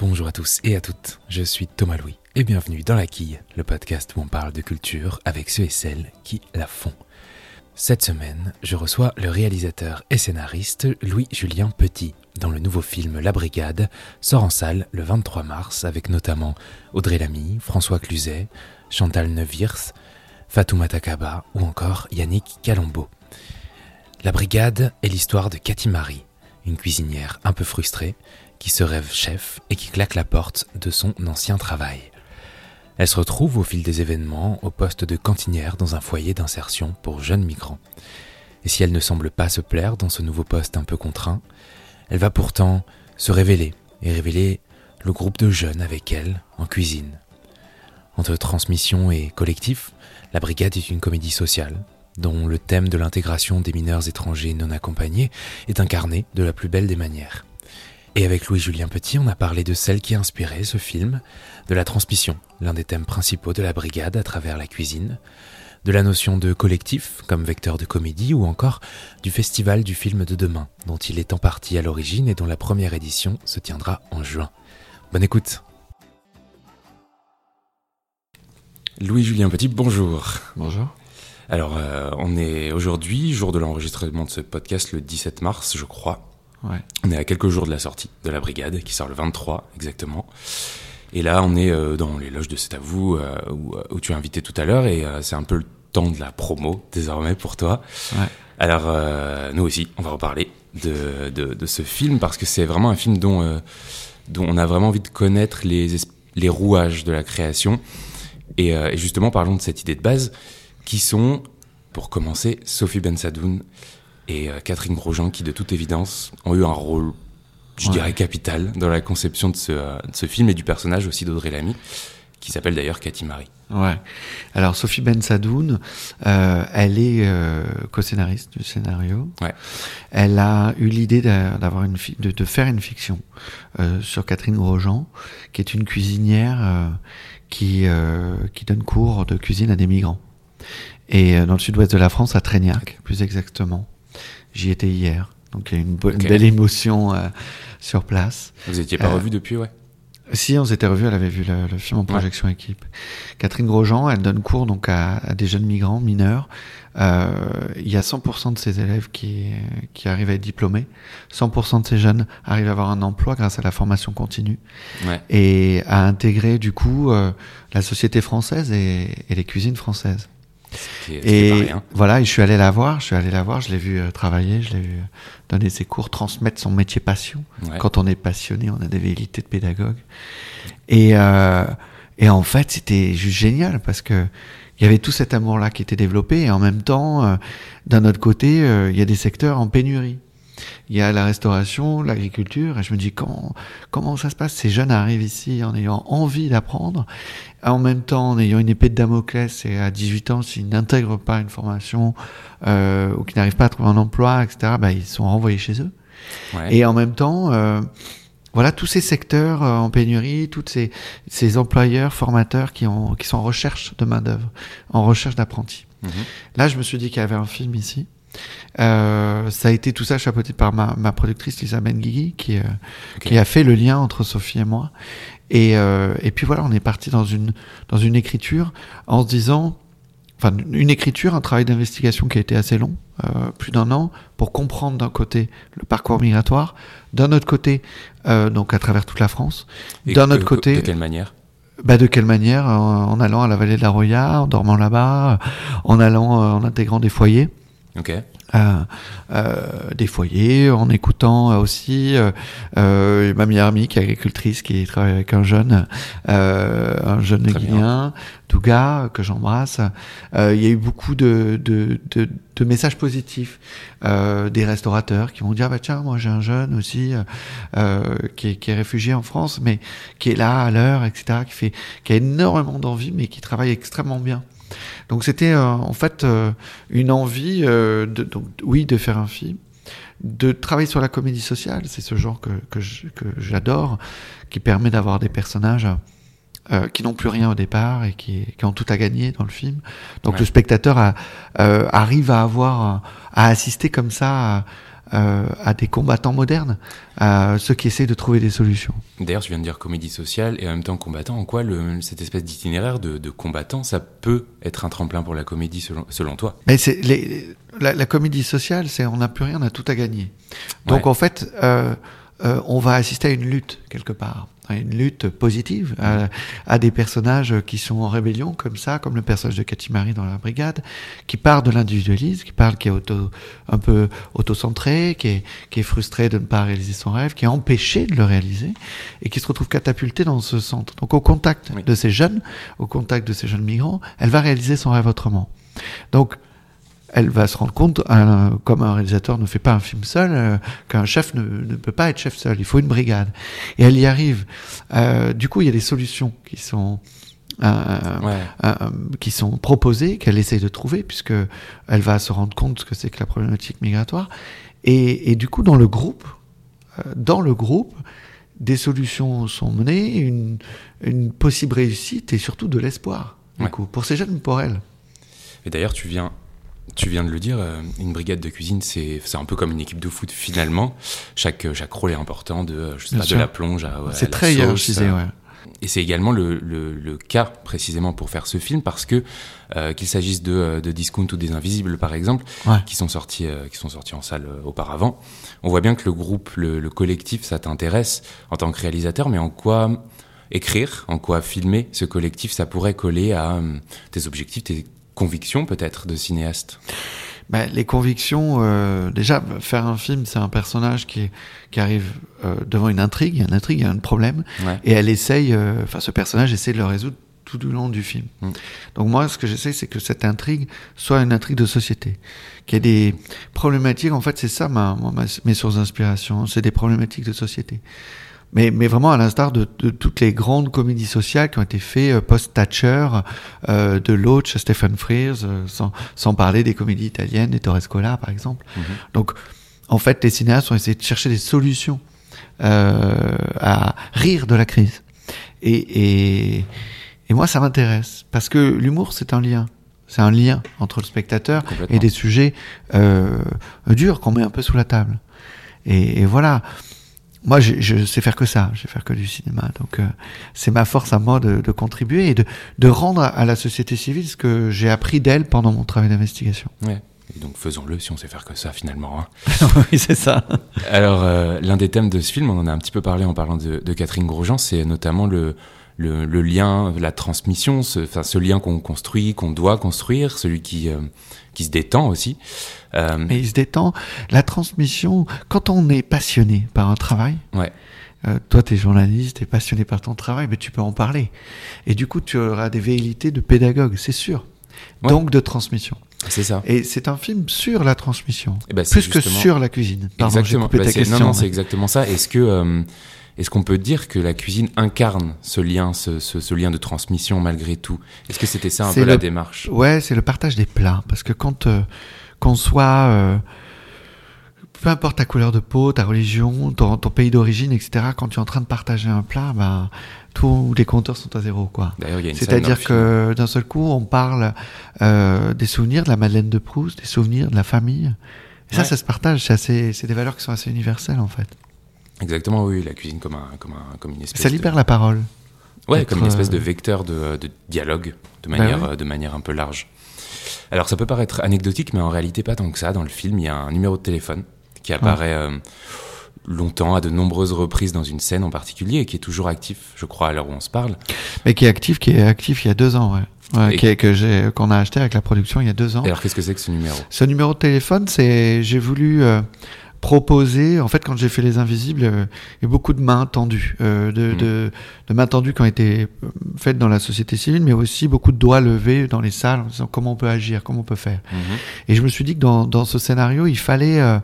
Bonjour à tous et à toutes, je suis Thomas Louis et bienvenue dans La Quille, le podcast où on parle de culture avec ceux et celles qui la font. Cette semaine, je reçois le réalisateur et scénariste Louis-Julien Petit, dont le nouveau film La Brigade sort en salle le 23 mars avec notamment Audrey Lamy, François Cluzet, Chantal Neuwirth, Fatoumata Kaba ou encore Yannick Calombo. La Brigade est l'histoire de Cathy Marie, une cuisinière un peu frustrée qui se rêve chef et qui claque la porte de son ancien travail. Elle se retrouve au fil des événements au poste de cantinière dans un foyer d'insertion pour jeunes migrants. Et si elle ne semble pas se plaire dans ce nouveau poste un peu contraint, elle va pourtant se révéler et révéler le groupe de jeunes avec elle en cuisine. Entre transmission et collectif, La Brigade est une comédie sociale dont le thème de l'intégration des mineurs étrangers non accompagnés est incarné de la plus belle des manières. Et avec Louis-Julien Petit, on a parlé de celle qui a inspiré ce film, de la transmission, l'un des thèmes principaux de la brigade à travers la cuisine, de la notion de collectif comme vecteur de comédie ou encore du festival du film de demain, dont il est en partie à l'origine et dont la première édition se tiendra en juin. Bonne écoute Louis-Julien Petit, bonjour. Bonjour. Alors, euh, on est aujourd'hui, jour de l'enregistrement de ce podcast, le 17 mars, je crois. On est à quelques jours de la sortie de la brigade, qui sort le 23 exactement. Et là, on est euh, dans les loges de C'est à vous, euh, où, tu as invité tout à l'heure, et euh, c'est un peu le temps de la promo désormais pour toi. Alors, nous aussi, on va reparler de, de, ce film, parce que c'est vraiment un film dont, dont on a vraiment envie de connaître les, les rouages de la création. Et, et justement, parlons de cette idée de base, qui sont, pour commencer, Sophie Bensadoun et euh, Catherine Grosjean qui de toute évidence ont eu un rôle je dirais capital dans la conception de ce, euh, de ce film et du personnage aussi d'Audrey Lamy qui s'appelle d'ailleurs Cathy Marie. Ouais. Alors Sophie Ben Sadoun, euh, elle est euh, co-scénariste du scénario. Ouais. Elle a eu l'idée d'avoir une de, de, faire une fiction euh, sur Catherine Grosjean, qui est une cuisinière qui qui donne cours de cuisine à des migrants. Et dans le sud-ouest de la France, à Trégnac, plus exactement. J'y étais hier, donc il y a une, belle émotion euh, sur place. Vous n'étiez pas euh, revu depuis, ouais? Si, on s'était revu, elle avait vu le, film en projection équipe. Catherine Grosjean, elle donne cours donc à, des jeunes migrants mineurs. Euh, il y a 100% de ces élèves qui, qui arrivent à être diplômés. 100% de ces jeunes arrivent à avoir un emploi grâce à la formation continue. Ouais. Et à intégrer du coup euh, la société française et, et les cuisines françaises et voilà, et je suis allé la voir, je suis allé la voir, je l'ai vu euh, travailler, je l'ai vu euh, donner ses cours, transmettre son métier passion. Quand on est passionné, on a des vérités de pédagogue. Et, euh, et en fait, c'était juste génial parce que il y avait tout cet amour-là qui était développé et en même temps, euh, d'un autre côté, il y a des secteurs en pénurie il y a la restauration, l'agriculture, et je me dis comment, comment ça se passe Ces jeunes arrivent ici en ayant envie d'apprendre, en même temps en ayant une épée de Damoclès, et à 18 ans, s'ils n'intègrent pas une formation euh, ou qu'ils n'arrivent pas à trouver un emploi, etc., bah, ils sont renvoyés chez eux. Et en même temps, euh, voilà tous ces secteurs euh, en pénurie, tous ces, ces employeurs, formateurs qui, ont, qui sont en recherche de main d'œuvre, en recherche d'apprentis. Mhm. Là, je me suis dit qu'il y avait un film ici euh, ça a été tout ça chapeauté par ma, ma productrice Lisa Benguigui qui, euh, qui a fait le lien entre Sophie et moi. Et, euh, et puis voilà, on est parti dans une, dans une écriture en se disant, enfin une écriture, un travail d'investigation qui a été assez long, plus d'un an, pour comprendre d'un côté le parcours migratoire, d'un autre côté, donc à travers toute la France, d'un autre côté... De quelle manière? Bah de quelle manière? En, allant à la vallée de la Roya, en dormant là-bas, en allant, en intégrant des foyers. Okay. Euh, euh, des foyers, en écoutant aussi euh, euh, ma meilleure amie qui est agricultrice, qui travaille avec un jeune, euh, un jeune Guinéen, Douga, que j'embrasse. Il y a eu beaucoup de, de, de, de messages positifs des restaurateurs qui vont dire bah tiens moi j'ai un jeune aussi qui est, qui, est, réfugié en France mais qui est là à l'heure etc qui fait qui a énormément d'envie mais qui travaille extrêmement bien donc c'était euh, en fait euh, une envie, euh, de, donc, oui, de faire un film, de travailler sur la comédie sociale. C'est ce genre que, que j'adore, qui permet d'avoir des personnages euh, qui n'ont plus rien au départ et qui, qui, ont tout à gagner dans le film. Donc le spectateur a, euh, arrive à avoir, à assister comme ça euh, à des combattants modernes, à ceux qui essayent de trouver des solutions. D'ailleurs, tu viens de dire comédie sociale et en même temps combattant. En quoi le, cette espèce d'itinéraire de, de, combattant, ça peut être un tremplin pour la comédie selon, selon toi? Mais c'est les, la, la, comédie sociale, c'est on n'a plus rien, on a tout à gagner. Donc en fait, euh, euh, on va assister à une lutte quelque part une lutte positive à, des personnages qui sont en rébellion comme ça, comme le personnage de Cathy Marie dans la brigade, qui part de l'individualisme, qui parle, qui est auto, un peu autocentré, qui est, qui est frustré de ne pas réaliser son rêve, qui est empêché de le réaliser et qui se retrouve catapulté dans ce centre. Donc au contact de ces jeunes, au contact de ces jeunes migrants, elle va réaliser son rêve autrement. Donc elle va se rendre compte, comme un réalisateur ne fait pas un film seul, euh, qu'un chef ne, peut pas être chef seul, il faut une brigade. Et elle y arrive. Euh, du coup, il y a des solutions qui sont euh, qui sont proposées, qu'elle essaie de trouver, puisque elle va se rendre compte ce que c'est que la problématique migratoire. Et, du coup, dans le groupe, dans le groupe, des solutions sont menées, une, une possible réussite et surtout de l'espoir. Du coup, pour ces jeunes, pour elle. Et d'ailleurs, tu viens tu viens de le dire, euh, une brigade de cuisine, c'est un peu comme une équipe de foot finalement. Chaque, chaque rôle est important, de, je sais pas, de la plonge à. c'est très hiérarchisé, ouais. Et c'est également le, le, le, cas précisément pour faire ce film parce que euh, qu'il s'agisse de, de Discount ou des Invisibles par exemple, qui sont sortis euh, qui sont sortis en salle auparavant, on voit bien que le groupe, le, le collectif, ça t'intéresse en tant que réalisateur, mais en quoi écrire, en quoi filmer ce collectif, ça pourrait coller à tes objectifs, tes, convictions peut-être de cinéaste ben, les convictions, euh, déjà, faire un film, c'est un personnage qui, qui arrive euh, devant une intrigue, il y a une intrigue, il y a un problème, et elle essaye, euh, enfin, ce personnage essaie de le résoudre tout du long du film. Mm. Donc moi, ce que j'essaie, c'est que cette intrigue soit une intrigue de société, qu'il y ait des problématiques, en fait, c'est ça ma, mes sources d'inspiration, c'est des problématiques de société mais, mais vraiment à l'instar de, de, toutes les grandes comédies sociales qui ont été faites euh, post-Thatcher, euh, de Loach, Stephen Frears, euh, sans, sans, parler des comédies italiennes, des Torres Scola par exemple. Mhm. Donc, en fait, les cinéastes ont essayé de chercher des solutions euh, à rire de la crise. Et, et, et moi, ça m'intéresse parce que l'humour, c'est un lien. C'est un lien entre le spectateur et des sujets euh, durs qu'on met un peu sous la table. Et, et voilà moi, je, je, sais faire que ça, je sais faire que du cinéma. Donc, euh, c'est ma force à moi de, de contribuer et de, de, rendre à la société civile ce que j'ai appris d'elle pendant mon travail d'investigation. Ouais. Et donc faisons-le si on sait faire que ça finalement. Hein. oui, c'est ça. Alors, euh, l'un des thèmes de ce film, on en a un petit peu parlé en parlant de, de Catherine Grosjean, c'est notamment le, le, le, lien, la transmission, ce, enfin, ce lien qu'on construit, qu'on doit construire, celui qui, euh, qui se détend aussi. Euh... Et il se détend. La transmission, quand on est passionné par un travail, ouais. Euh, toi, tu es journaliste, tu es passionné par ton travail, mais tu peux en parler. Et du coup, tu auras des velléités de pédagogue, c'est sûr. Donc de transmission. C'est ça. Et c'est un film sur la transmission, eh ben, plus que sur la cuisine. Pardon, exactement. Bah, non, non, c'est exactement ça. Est-ce que euh, est-ce qu'on peut dire que la cuisine incarne ce lien, ce, ce, ce lien de transmission malgré tout? Est-ce que c'était ça un peu la démarche? Ouais, c'est le partage des plats, parce que quand euh, qu'on soit euh, peu importe ta couleur de peau, ta religion, ton, ton pays d'origine, etc. Quand tu es en train de partager un plat, ben tous les compteurs sont à zéro, quoi. C'est-à-dire que d'un seul coup, on parle euh, des souvenirs de la Madeleine de Proust, des souvenirs de la famille. Et ça, ça se partage. C'est des valeurs qui sont assez universelles, en fait. Exactement, oui, la cuisine comme, un, comme, un, comme une espèce. Ça libère la parole. Ouais, comme une espèce de euh, vecteur de, de dialogue, de bah manière, bah de manière un peu large. Alors ça peut paraître anecdotique, mais en réalité pas tant que ça. Dans le film, il y a un numéro de téléphone qui apparaît euh, longtemps, à de nombreuses reprises dans une scène en particulier, et qui est toujours actif, je crois, à l'heure où on se parle. Mais qui est actif, qui est actif il y a deux ans, ouais. Ouais, que j'ai qu'on a acheté avec la production il y a deux ans. Et alors qu'est-ce que c'est que ce numéro? Ce numéro de téléphone, c'est j'ai voulu euh, proposer, en fait, quand j'ai fait Les Invisibles, euh, il y a beaucoup de mains tendues, euh, de, mmh. de, de, mains tendues qui ont été euh, faites dans la société civile, mais aussi beaucoup de doigts levés dans les salles en disant comment on peut agir, comment on peut faire. Mmh. Et je me suis dit que dans, dans ce scénario, il fallait euh,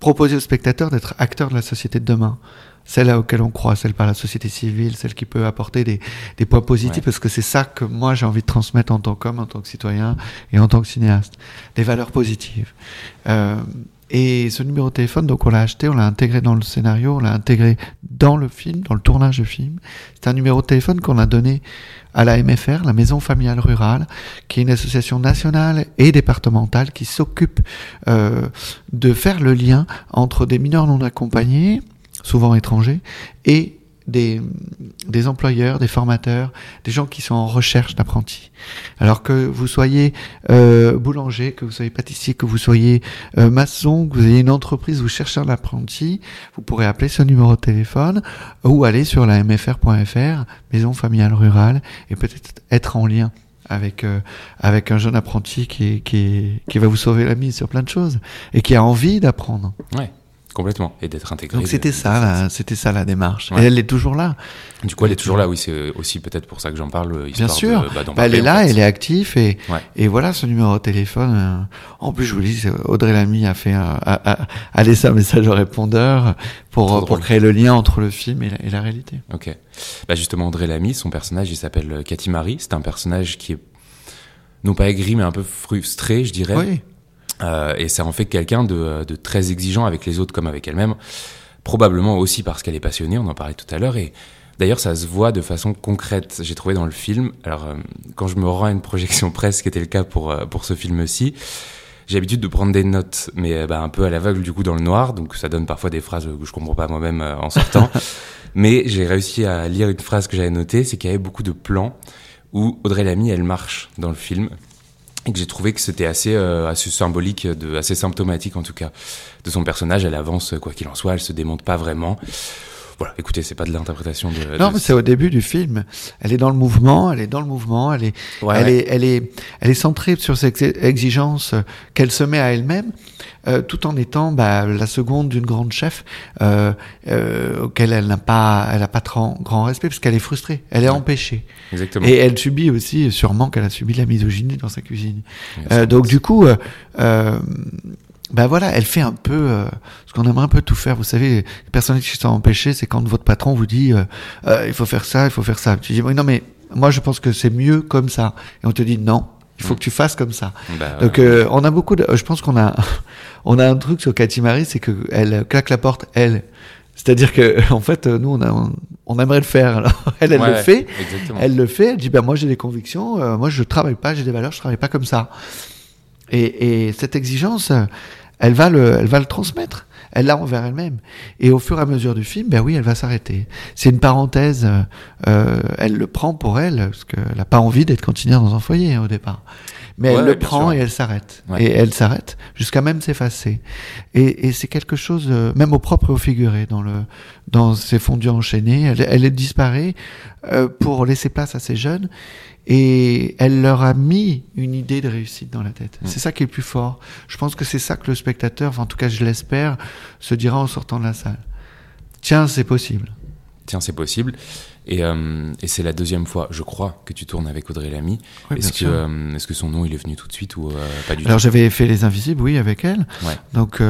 proposer aux spectateurs d'être acteurs de la société de demain celle auquel on croit, celle par la société civile, celle qui peut apporter des, des points positifs, ouais. parce que c'est ça que moi j'ai envie de transmettre en tant qu'homme, en tant que citoyen et en tant que cinéaste, des valeurs positives. Euh, Et ce numéro de téléphone, donc on l'a acheté, on l'a intégré dans le scénario, on l'a intégré dans le film, dans le tournage du film. C'est un numéro de téléphone qu'on a donné à la MFR, la Maison Familiale Rurale, qui est une association nationale et départementale qui s'occupe euh, de faire le lien entre des mineurs non accompagnés, souvent étrangers, et des, des employeurs, des formateurs, des gens qui sont en recherche d'apprentis. Alors que vous soyez euh, boulanger, que vous soyez pâtissier, que vous soyez euh, maçon, que vous ayez une entreprise, vous cherchez un apprenti, vous pourrez appeler ce numéro de téléphone ou aller sur la mfr.fr, maison familiale rurale, et peut-être être en lien avec euh, avec un jeune apprenti qui qui qui va vous sauver la mise sur plein de choses et qui a envie d'apprendre. Ouais. Complètement, et d'être intégré. Donc c'était ça, c'était ça la démarche. Et elle est toujours là. Du coup, elle est toujours là. Oui, c'est aussi peut-être pour ça que j'en parle. Bien sûr. bah, bah, elle est là, elle est active et et voilà ce numéro de téléphone. Euh, en plus, je vous dis, Audrey Lamy a fait un, a, a, laissé un message au répondeur pour pour créer le lien entre le film et la, et la réalité. Ok. Bah justement, Audrey Lamy, son personnage, il s'appelle Cathy Marie. C'est un personnage qui est non pas aigri, mais un peu frustré, je dirais. Oui euh, et ça en fait quelqu'un de, de, très exigeant avec les autres comme avec elle-même. Probablement aussi parce qu'elle est passionnée, on en parlait tout à l'heure. Et d'ailleurs, ça se voit de façon concrète. J'ai trouvé dans le film. Alors, euh, quand je me rends à une projection presse, ce qui était le cas pour, euh, pour ce film-ci, j'ai l'habitude de prendre des notes, mais bah, un peu à l'aveugle, du coup, dans le noir. Donc, ça donne parfois des phrases que je comprends pas moi-même en sortant. mais j'ai réussi à lire une phrase que j'avais notée, c'est qu'il y avait beaucoup de plans où Audrey Lamy, elle marche dans le film et que j'ai trouvé que c'était assez, euh, symbolique, de, assez symptomatique en tout cas de son personnage. Elle avance quoi qu'il en soit, elle se démonte pas vraiment. Voilà, écoutez, c'est pas de l'interprétation de. Non, mais c'est au début du film. Elle est dans le mouvement, elle est dans le mouvement, elle est, elle est, elle est, elle est centrée sur cette exigence qu'elle se met à elle-même, euh, tout en étant bah, la seconde d'une grande chef euh, euh, auquel elle n'a pas, elle a pas trop grand respect parce qu'elle est frustrée, elle est empêchée. Exactement. Et elle subit aussi, sûrement qu'elle a subi la misogynie dans sa cuisine. Euh, donc du coup. Euh, ben voilà, elle fait un peu euh, ce qu'on aimerait un peu tout faire. Vous savez, les personnes qui sont empêchées, c'est quand votre patron vous dit euh, euh, il faut faire ça, il faut faire ça. Tu dis non mais moi je pense que c'est mieux comme ça. Et on te dit non, il faut mm. que tu fasses comme ça. Bah, Donc on a beaucoup de, je pense qu'on a on a un truc sur Cathy Marie, c'est que elle claque la porte elle. C'est-à-dire que en fait nous on a on, aimerait le faire. Alors, elle elle le fait. Elle le fait. Elle dit ben moi j'ai des convictions, moi je travaille pas, j'ai des valeurs, je travaille pas comme ça. Et, et, cette exigence, elle va le, elle va le transmettre. Elle l'a envers elle-même. Et au fur et à mesure du film, ben oui, elle va s'arrêter. C'est une parenthèse. Euh, elle le prend pour elle parce qu'elle n'a pas envie d'être continuée dans un foyer hein, au départ. Mais elle le prend et elle s'arrête. Et elle s'arrête jusqu'à même s'effacer. Et, et c'est quelque chose, euh, même au propre et au figuré, dans le, dans ces fondus enchaînés, elle, elle disparaît euh, pour laisser place à ces jeunes et elle leur a mis une idée de réussite dans la tête. Mm. C'est ça qui est le plus fort. Je pense que c'est ça que le spectateur, enfin, en tout cas je l'espère, se dira en sortant de la salle. Tiens, c'est possible. Tiens, c'est possible. Et, euh, et c'est la deuxième fois, je crois, que tu tournes avec Audrey Lamy. est-ce, que, euh, est-ce que son nom, il est venu tout de suite ou euh, pas du tout? Alors j'avais fait Les Invisibles, oui, avec elle. Ouais. Donc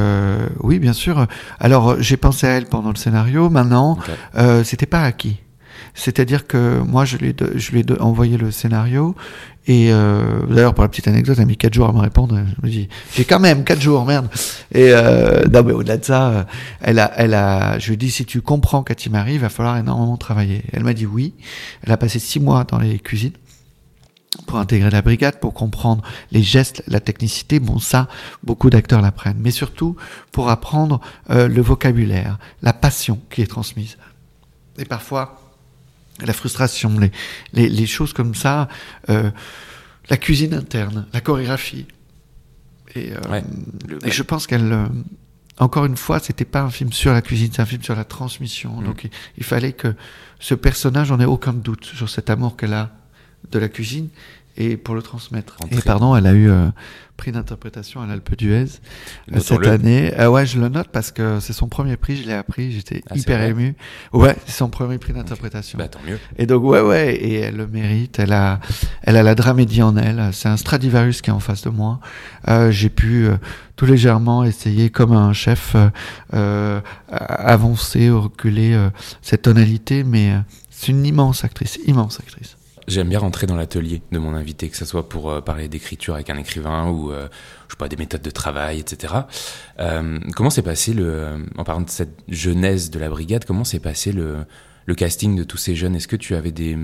oui, bien sûr. Alors j'ai pensé à elle pendant le scénario. Maintenant, c'était pas acquis. C'est-à-dire que moi, je lui, je lui ai envoyé le scénario. Et euh, d'ailleurs, pour la petite anecdote, elle a mis 4 jours à me répondre. Je me dis, j'ai quand même 4 jours, merde. Et euh, non, mais au-delà de ça, euh, elle a, elle a, je lui ai dit, si tu comprends Cathy Marie, il va falloir énormément travailler. Elle m'a dit oui. Elle a passé 6 mois dans les cuisines pour intégrer la brigade, pour comprendre les gestes, la technicité. Bon, ça, beaucoup d'acteurs l'apprennent. Mais surtout, pour apprendre euh, le vocabulaire, la passion qui est transmise. Et parfois, la frustration, les, les, les choses comme ça, euh, la cuisine interne, la chorégraphie. Et, euh, et je pense qu'elle, euh, encore une fois, c'était pas un film sur la cuisine, c'est un film sur la transmission. Mm. Donc il, fallait que ce personnage, on ait aucun doute sur cet amour qu'elle a de la cuisine et pour le transmettre. Et pardon, elle a eu euh, prix d'interprétation à l'Alpe d'Huez euh, cette année. Euh, ouais, je le note parce que c'est son premier prix, je l'ai appris, j'étais ah, hyper ému. Ouais, c'est son premier prix d'interprétation. Bah, tant mieux. Et donc ouais, ouais, et elle le mérite. Elle a, elle a la dramédie en elle. C'est un Stradivarius qui est en face de moi. Euh, J'ai pu tout légèrement essayer, comme un chef, avancer ou reculer cette tonalité, mais c'est une immense actrice, immense actrice. J'aime bien rentrer dans l'atelier de mon invité, que ce soit pour euh, parler d'écriture avec un écrivain ou, euh, je sais pas, des méthodes de travail, etc. Euh, comment s'est passé le, en parlant de cette jeunesse de la brigade, comment s'est passé le, le casting de tous ces jeunes? Est-ce que tu avais des,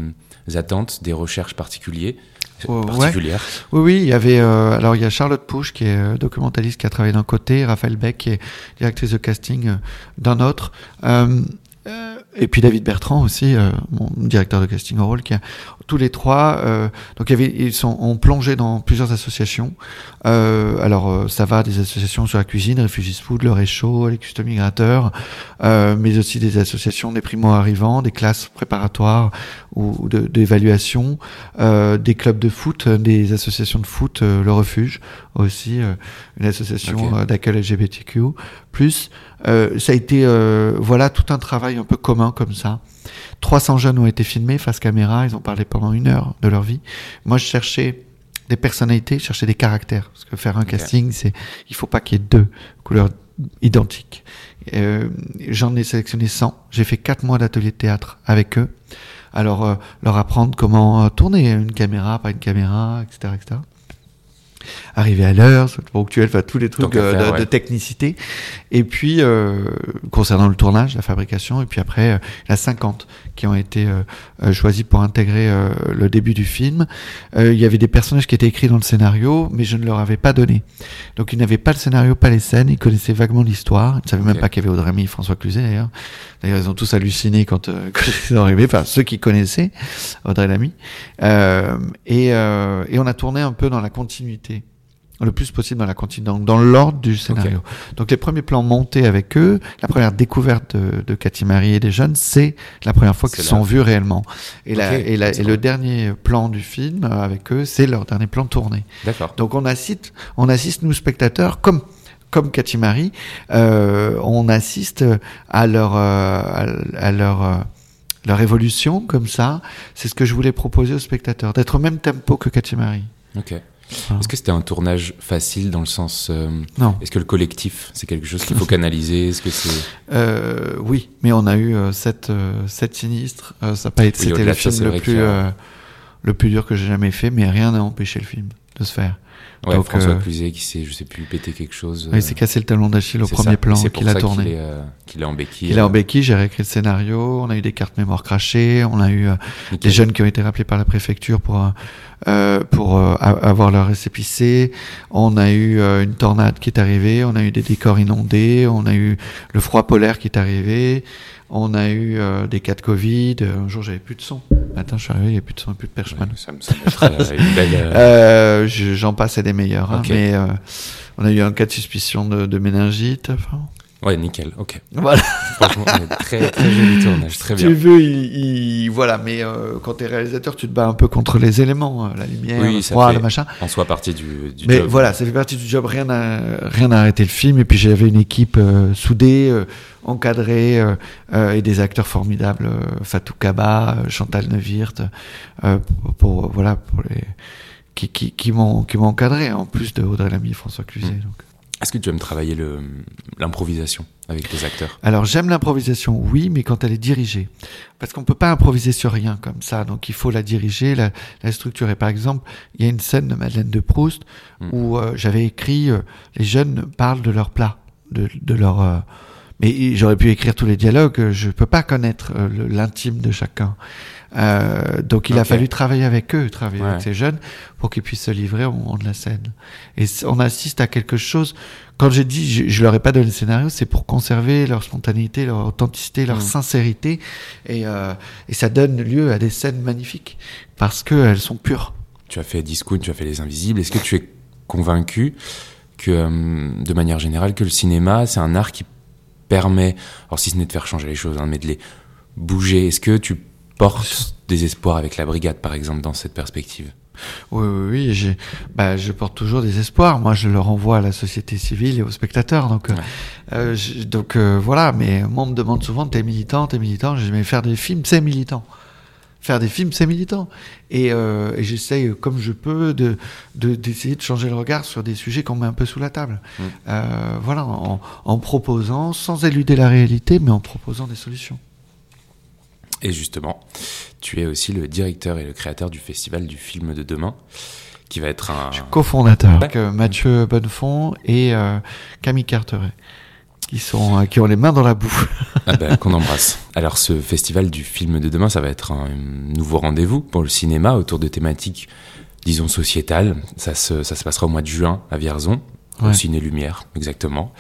attentes, des recherches particulières? Particulières? Oui, oui, il y avait. alors, il y a Charlotte Pouche, qui est documentaliste, qui a travaillé d'un côté, Raphaël Beck, qui est directrice de casting d'un autre. Et puis David Bertrand aussi, mon directeur de casting au rôle, qui a tous les trois. Euh, donc il y avait, ils sont ont plongé dans plusieurs associations. Euh, alors euh, ça va des associations sur la cuisine, Refugees Food, le Réchaud, les custom migrateurs, euh, mais aussi des associations des primo arrivants, des classes préparatoires ou d'évaluation, euh, des clubs de foot, des associations de foot, le Refuge aussi, une association d'accueil LGBTQ. Plus ça a été voilà tout un travail un peu commun comme ça. 300 jeunes ont été filmés face caméra, ils ont parlé pendant une heure de leur vie. Moi, je cherchais des personnalités, je cherchais des caractères. Parce que faire un casting, c'est, il faut pas qu'il y ait deux couleurs identiques. Euh, J'en ai sélectionné 100. J'ai fait 4 mois d'atelier de théâtre avec eux. Alors, euh, leur apprendre comment tourner une caméra, pas une caméra, etc., etc arriver à l'heure, ponctuel, enfin tous les trucs euh, de, technicité. Et puis euh, concernant le tournage, la fabrication, et puis après euh, la 50 qui ont été choisis pour intégrer le début du film. il y avait des personnages qui étaient écrits dans le scénario, mais je ne leur avais pas donné. Donc ils n'avaient pas le scénario, pas les scènes, ils connaissaient vaguement l'histoire. Ils ne savaient même pas qu'il y avait AudreyMy, François Cluzet d'ailleurs. D'ailleurs ils ont tous halluciné quand, quand ils sont arrivés, enfin ceux qui connaissaient Audrey Lamy. et, et on a tourné un peu dans la continuité le plus possible dans la continue, dans, l'ordre du scénario. Donc les premiers plans montés avec eux, la première découverte de, de Cathy Marie et des jeunes, c'est la première fois qu'ils sont vus réellement. Et, la, et, la, et le dernier plan du film avec eux, c'est leur dernier plan tourné. D'accord. Donc on assiste, on assiste nous spectateurs comme comme Cathy Marie, euh, on assiste à leur euh, à, leur euh, leur évolution comme ça. C'est ce que je voulais proposer aux spectateurs, d'être au même tempo que Cathy Marie. Ok. Ah. Est-ce que c'était un tournage facile dans le sens. Euh, non. Est-ce que le collectif, c'est quelque chose qu'il faut canaliser Est-ce que c'est. Euh, oui, mais on a eu euh, sept, sept sinistres. ça pas été. c'était le film le plus, le plus dur que j'ai jamais fait, mais rien n'a empêché le film de se faire. Ouais, Donc, François Cluzet qui s'est, je sais plus, pété quelque chose. il s'est cassé le talon d'Achille au premier plan qu'il a tourné. Qu'il est, en béquille. Il est en béquille, j'ai réécrit le scénario, on a eu des cartes mémoire crachées, on a eu des jeunes qui ont été rappelés par la préfecture pour euh, pour euh, avoir leur récépissé. On a eu euh, une tornade qui est arrivée, on a eu des décors inondés, on a eu le froid polaire qui est arrivé, on a eu des cas de Covid. Un jour, j'avais plus de son. Matin, je suis arrivé, il n'y a plus de son, plus de perchman. ça me belle... J'en passe à des meilleurs. Hein, mais on a eu un cas de suspicion de, de méningite. Enfin, Ouais, nickel, ok. Voilà. Franchement, très, très joli tournage, très bien. Tu veux, il, voilà, mais euh, quand tu es réalisateur, tu te bats un peu contre les éléments, euh, la lumière, le froid, le machin. En soit partie du, du mais voilà, ça fait partie du job, rien n'a rien arrêté le film, et puis j'avais une équipe euh, soudée, encadrée, et des acteurs formidables, Fatou Kaba, Chantal Neuwirth, pour, voilà, pour les, qui, qui, qui m'ont encadré, en plus de Audrey Lamy et François Cluzet. Mm. Donc. Est-ce que tu aimes travailler l'improvisation avec les acteurs? Alors j'aime l'improvisation, oui, mais quand elle est dirigée. Parce qu'on ne peut pas improviser sur rien comme ça, donc il faut la diriger, la, la structurer. Par exemple, il y a une scène de Madeleine de Proust hmm. où euh, j'avais écrit euh, les jeunes parlent de leur plat, de, de leur... Euh, mais j'aurais pu écrire tous les dialogues, je ne peux pas connaître l'intime de chacun. Euh, donc il a fallu travailler avec eux, travailler avec ces jeunes pour qu'ils puissent se livrer au moment de la scène. Et on assiste à quelque chose. Quand j'ai dit, je, je, leur ai pas donné le scénario, c'est pour conserver leur spontanéité, leur authenticité, leur mm. sincérité, et, euh, et ça donne lieu à des scènes magnifiques parce qu'elles sont pures. Tu as fait Discount, tu as fait Les Invisibles. Est-ce que tu es convaincu que, euh, de manière générale, que le cinéma, c'est un art qui permet, alors si ce n'est de faire changer les choses, hein, mais de les bouger. Est-ce que tu porte des espoirs avec la brigade, par exemple, dans cette perspective oui, oui, oui bah, je porte toujours des espoirs. Moi, je le renvoie à la société civile et aux spectateurs. Donc, euh, euh, donc euh, voilà. Mais moi, on me demande souvent, t'es militant, t'es militant. Je dis, mais faire des films, c'est militant. Faire des films, c'est militant. Et, et j'essaye, comme je peux, de d'essayer de, changer le regard sur des sujets qu'on met un peu sous la table. Mm. voilà, en, en proposant, sans éluder la réalité, mais en proposant des solutions. Et justement, tu es aussi le directeur et le créateur du festival du film de demain, qui va être un. Je suis cofondateur avec Mathieu Bonnefond et Camille Carteret qui sont euh, qui ont les mains dans la boue. ah ben, qu'on embrasse. Alors ce festival du film de demain, ça va être un nouveau rendez-vous pour le cinéma autour de thématiques, disons sociétales. Ça se, ça se passera au mois de juin à Vierzon. Au Ciné Lumière, exactement.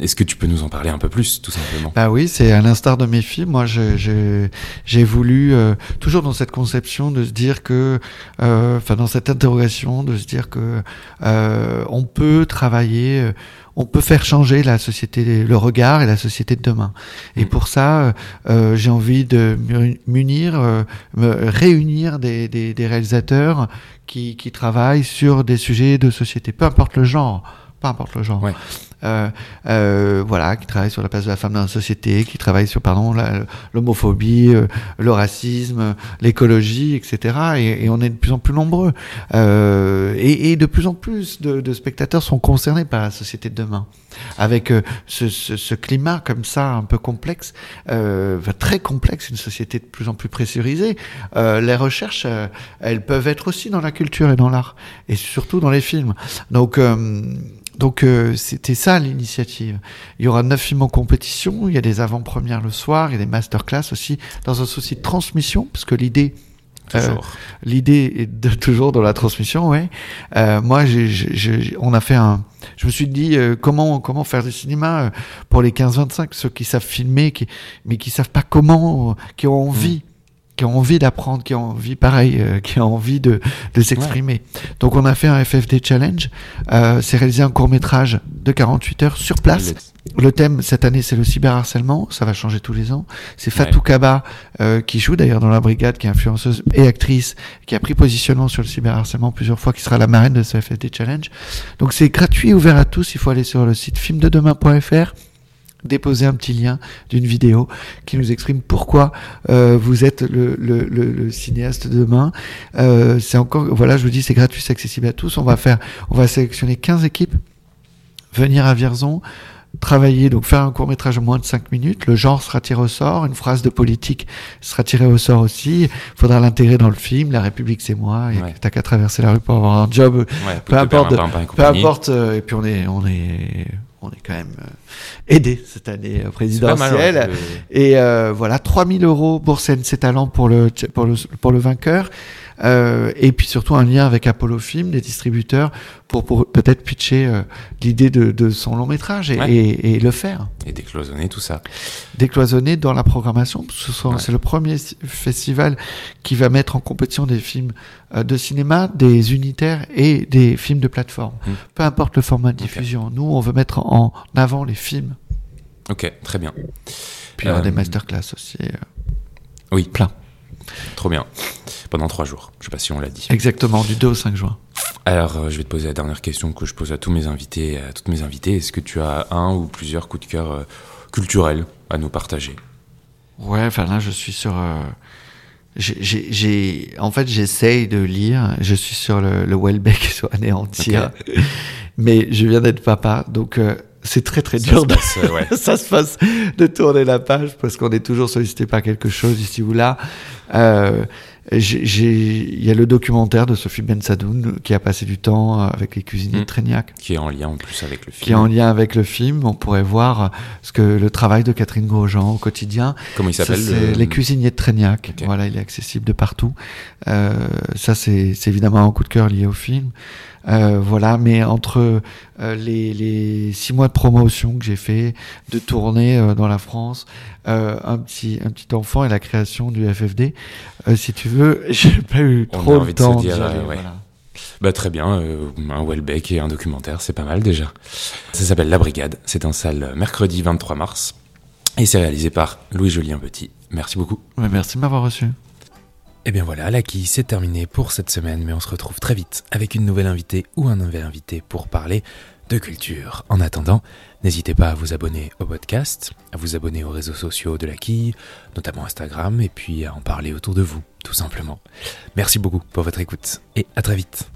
Est-ce que tu peux nous en parler un peu plus, tout simplement? Bah oui, c'est à l'instar de mes films. Moi, j'ai voulu euh, toujours dans cette conception de se dire que, euh, enfin, dans cette interrogation, de se dire que euh, on peut travailler on peut faire changer la société, le regard et la société de demain. Et mm. pour ça, euh, euh, j'ai envie de m'unir, euh, réunir des, des, réalisateurs qui, qui travaillent sur des sujets de société, peu importe le genre peu importe le genre. Voilà, qui travaille sur la place de la femme dans la société, qui travaille sur pardon l'homophobie, euh, le racisme, l'écologie, etc. Et, on est de plus en plus nombreux. Euh, et, de plus en plus de, spectateurs sont concernés par la société de demain, avec euh, ce, climat comme ça un peu complexe, très complexe, une société de plus en plus pressurisée. les recherches, elles peuvent être aussi dans la culture et dans l'art, et surtout dans les films. Donc donc euh, c'était ça l'initiative. Il y aura neuf films en compétition, il y a des avant-premières le soir, il y a des masterclass aussi, dans un souci de transmission, parce que l'idée... Euh, l'idée est de, toujours dans la transmission, ouais. Euh, moi, j'ai, on a fait un. Je me suis dit comment comment faire du cinéma pour les 15-25, ceux qui savent filmer, qui, mais qui savent pas comment, qui ont envie qui ont envie d'apprendre, qui ont envie, pareil, euh, qui ont envie de, de s'exprimer. Donc on a fait un FFD Challenge. Euh, c'est réalisé un court métrage de 48 heures sur place. Le thème cette année c'est le cyberharcèlement, ça va changer tous les ans. C'est Fatou Kaba euh, qui joue d'ailleurs dans la brigade, qui est influenceuse et actrice, qui a pris positionnement sur le cyberharcèlement plusieurs fois, qui sera la marraine de ce FFD Challenge. Donc c'est gratuit, ouvert à tous. Il faut aller sur le site filmdedemain.fr déposer un petit lien d'une vidéo qui nous exprime pourquoi euh, vous êtes le, le, le, cinéaste de demain. Euh, c'est encore, voilà, je vous dis, c'est gratuit, c'est accessible à tous. On va faire, on va sélectionner 15 équipes, venir à Vierzon, travailler, donc faire un court métrage en moins de 5 minutes. Le genre sera tiré au sort, une phrase de politique sera tirée au sort aussi. Il faudra l'intégrer dans le film. La République, c'est moi. Et t'as qu'à traverser la rue pour avoir un job. peu importe, peu importe. Euh, et puis on est, on est on est quand même euh, aidé cette année euh, présidentielle. Et euh, voilà, 3000 euros pour CNC Talent pour le, pour le, pour le vainqueur. Euh, et puis surtout un lien avec Apollo Film, des distributeurs, pour, pour peut-être pitcher euh, l'idée de, de, son long métrage et, et, et, le faire. Et décloisonner tout ça. Décloisonner dans la programmation. C'est le premier festival qui va mettre en compétition des films euh, de cinéma, des unitaires et des films de plateforme. Hmm. Peu importe le format de diffusion. Nous, on veut mettre en avant les films. Ok, très bien. Puis il y aura des masterclass aussi. oui. Plein. Trop bien. Pendant trois jours. Je sais pas si on l'a dit. Exactement, du 2 au 5 juin. Alors, euh, je vais te poser la dernière question que je pose à tous mes invités, à toutes mes invitées. Est-ce que tu as un ou plusieurs coups de cœur euh, culturels à nous partager? Ouais, enfin là, je suis sur. Euh, j'ai, en fait, j'essaye de lire. Je suis sur le, le Welbeck sur anéantir, mais je viens d'être papa, donc c'est très très dur. Ça se, passe, ouais. ça se passe de tourner la page parce qu'on est toujours sollicité par quelque chose ici ou là. Euh, il y a le documentaire de Sophie Ben Sadoun qui a passé du temps avec les cuisiniers de mmh. Trégnac. Qui est en lien en plus avec le film. Qui est en lien avec le film. On pourrait voir ce que le travail de Catherine Grosjean au quotidien. Comment il s'appelle Les cuisiniers de Trégnac. Voilà, il est accessible de partout. Euh, ça, c'est évidemment un coup de cœur lié au film. Euh, voilà, mais entre euh, les, les, six mois de promotion que j'ai fait, de tournée euh, dans la France, un petit un petit enfant et la création du FFD, si tu veux, j'ai pas eu trop temps. De dire, voilà. Bah très bien, un Welbeck et un documentaire, c'est pas mal déjà. Ça s'appelle La Brigade, c'est en salle mercredi 23 mars et c'est réalisé par Louis Jolien Petit. Merci beaucoup. merci de m'avoir reçu. Et eh bien voilà, la quille, c'est terminé pour cette semaine, mais on se retrouve très vite avec une nouvelle invitée ou un nouvel invité pour parler de culture. En attendant, n'hésitez pas à vous abonner au podcast, à vous abonner aux réseaux sociaux de la quille, notamment Instagram, et puis à en parler autour de vous, tout simplement. Merci beaucoup pour votre écoute, et à très vite.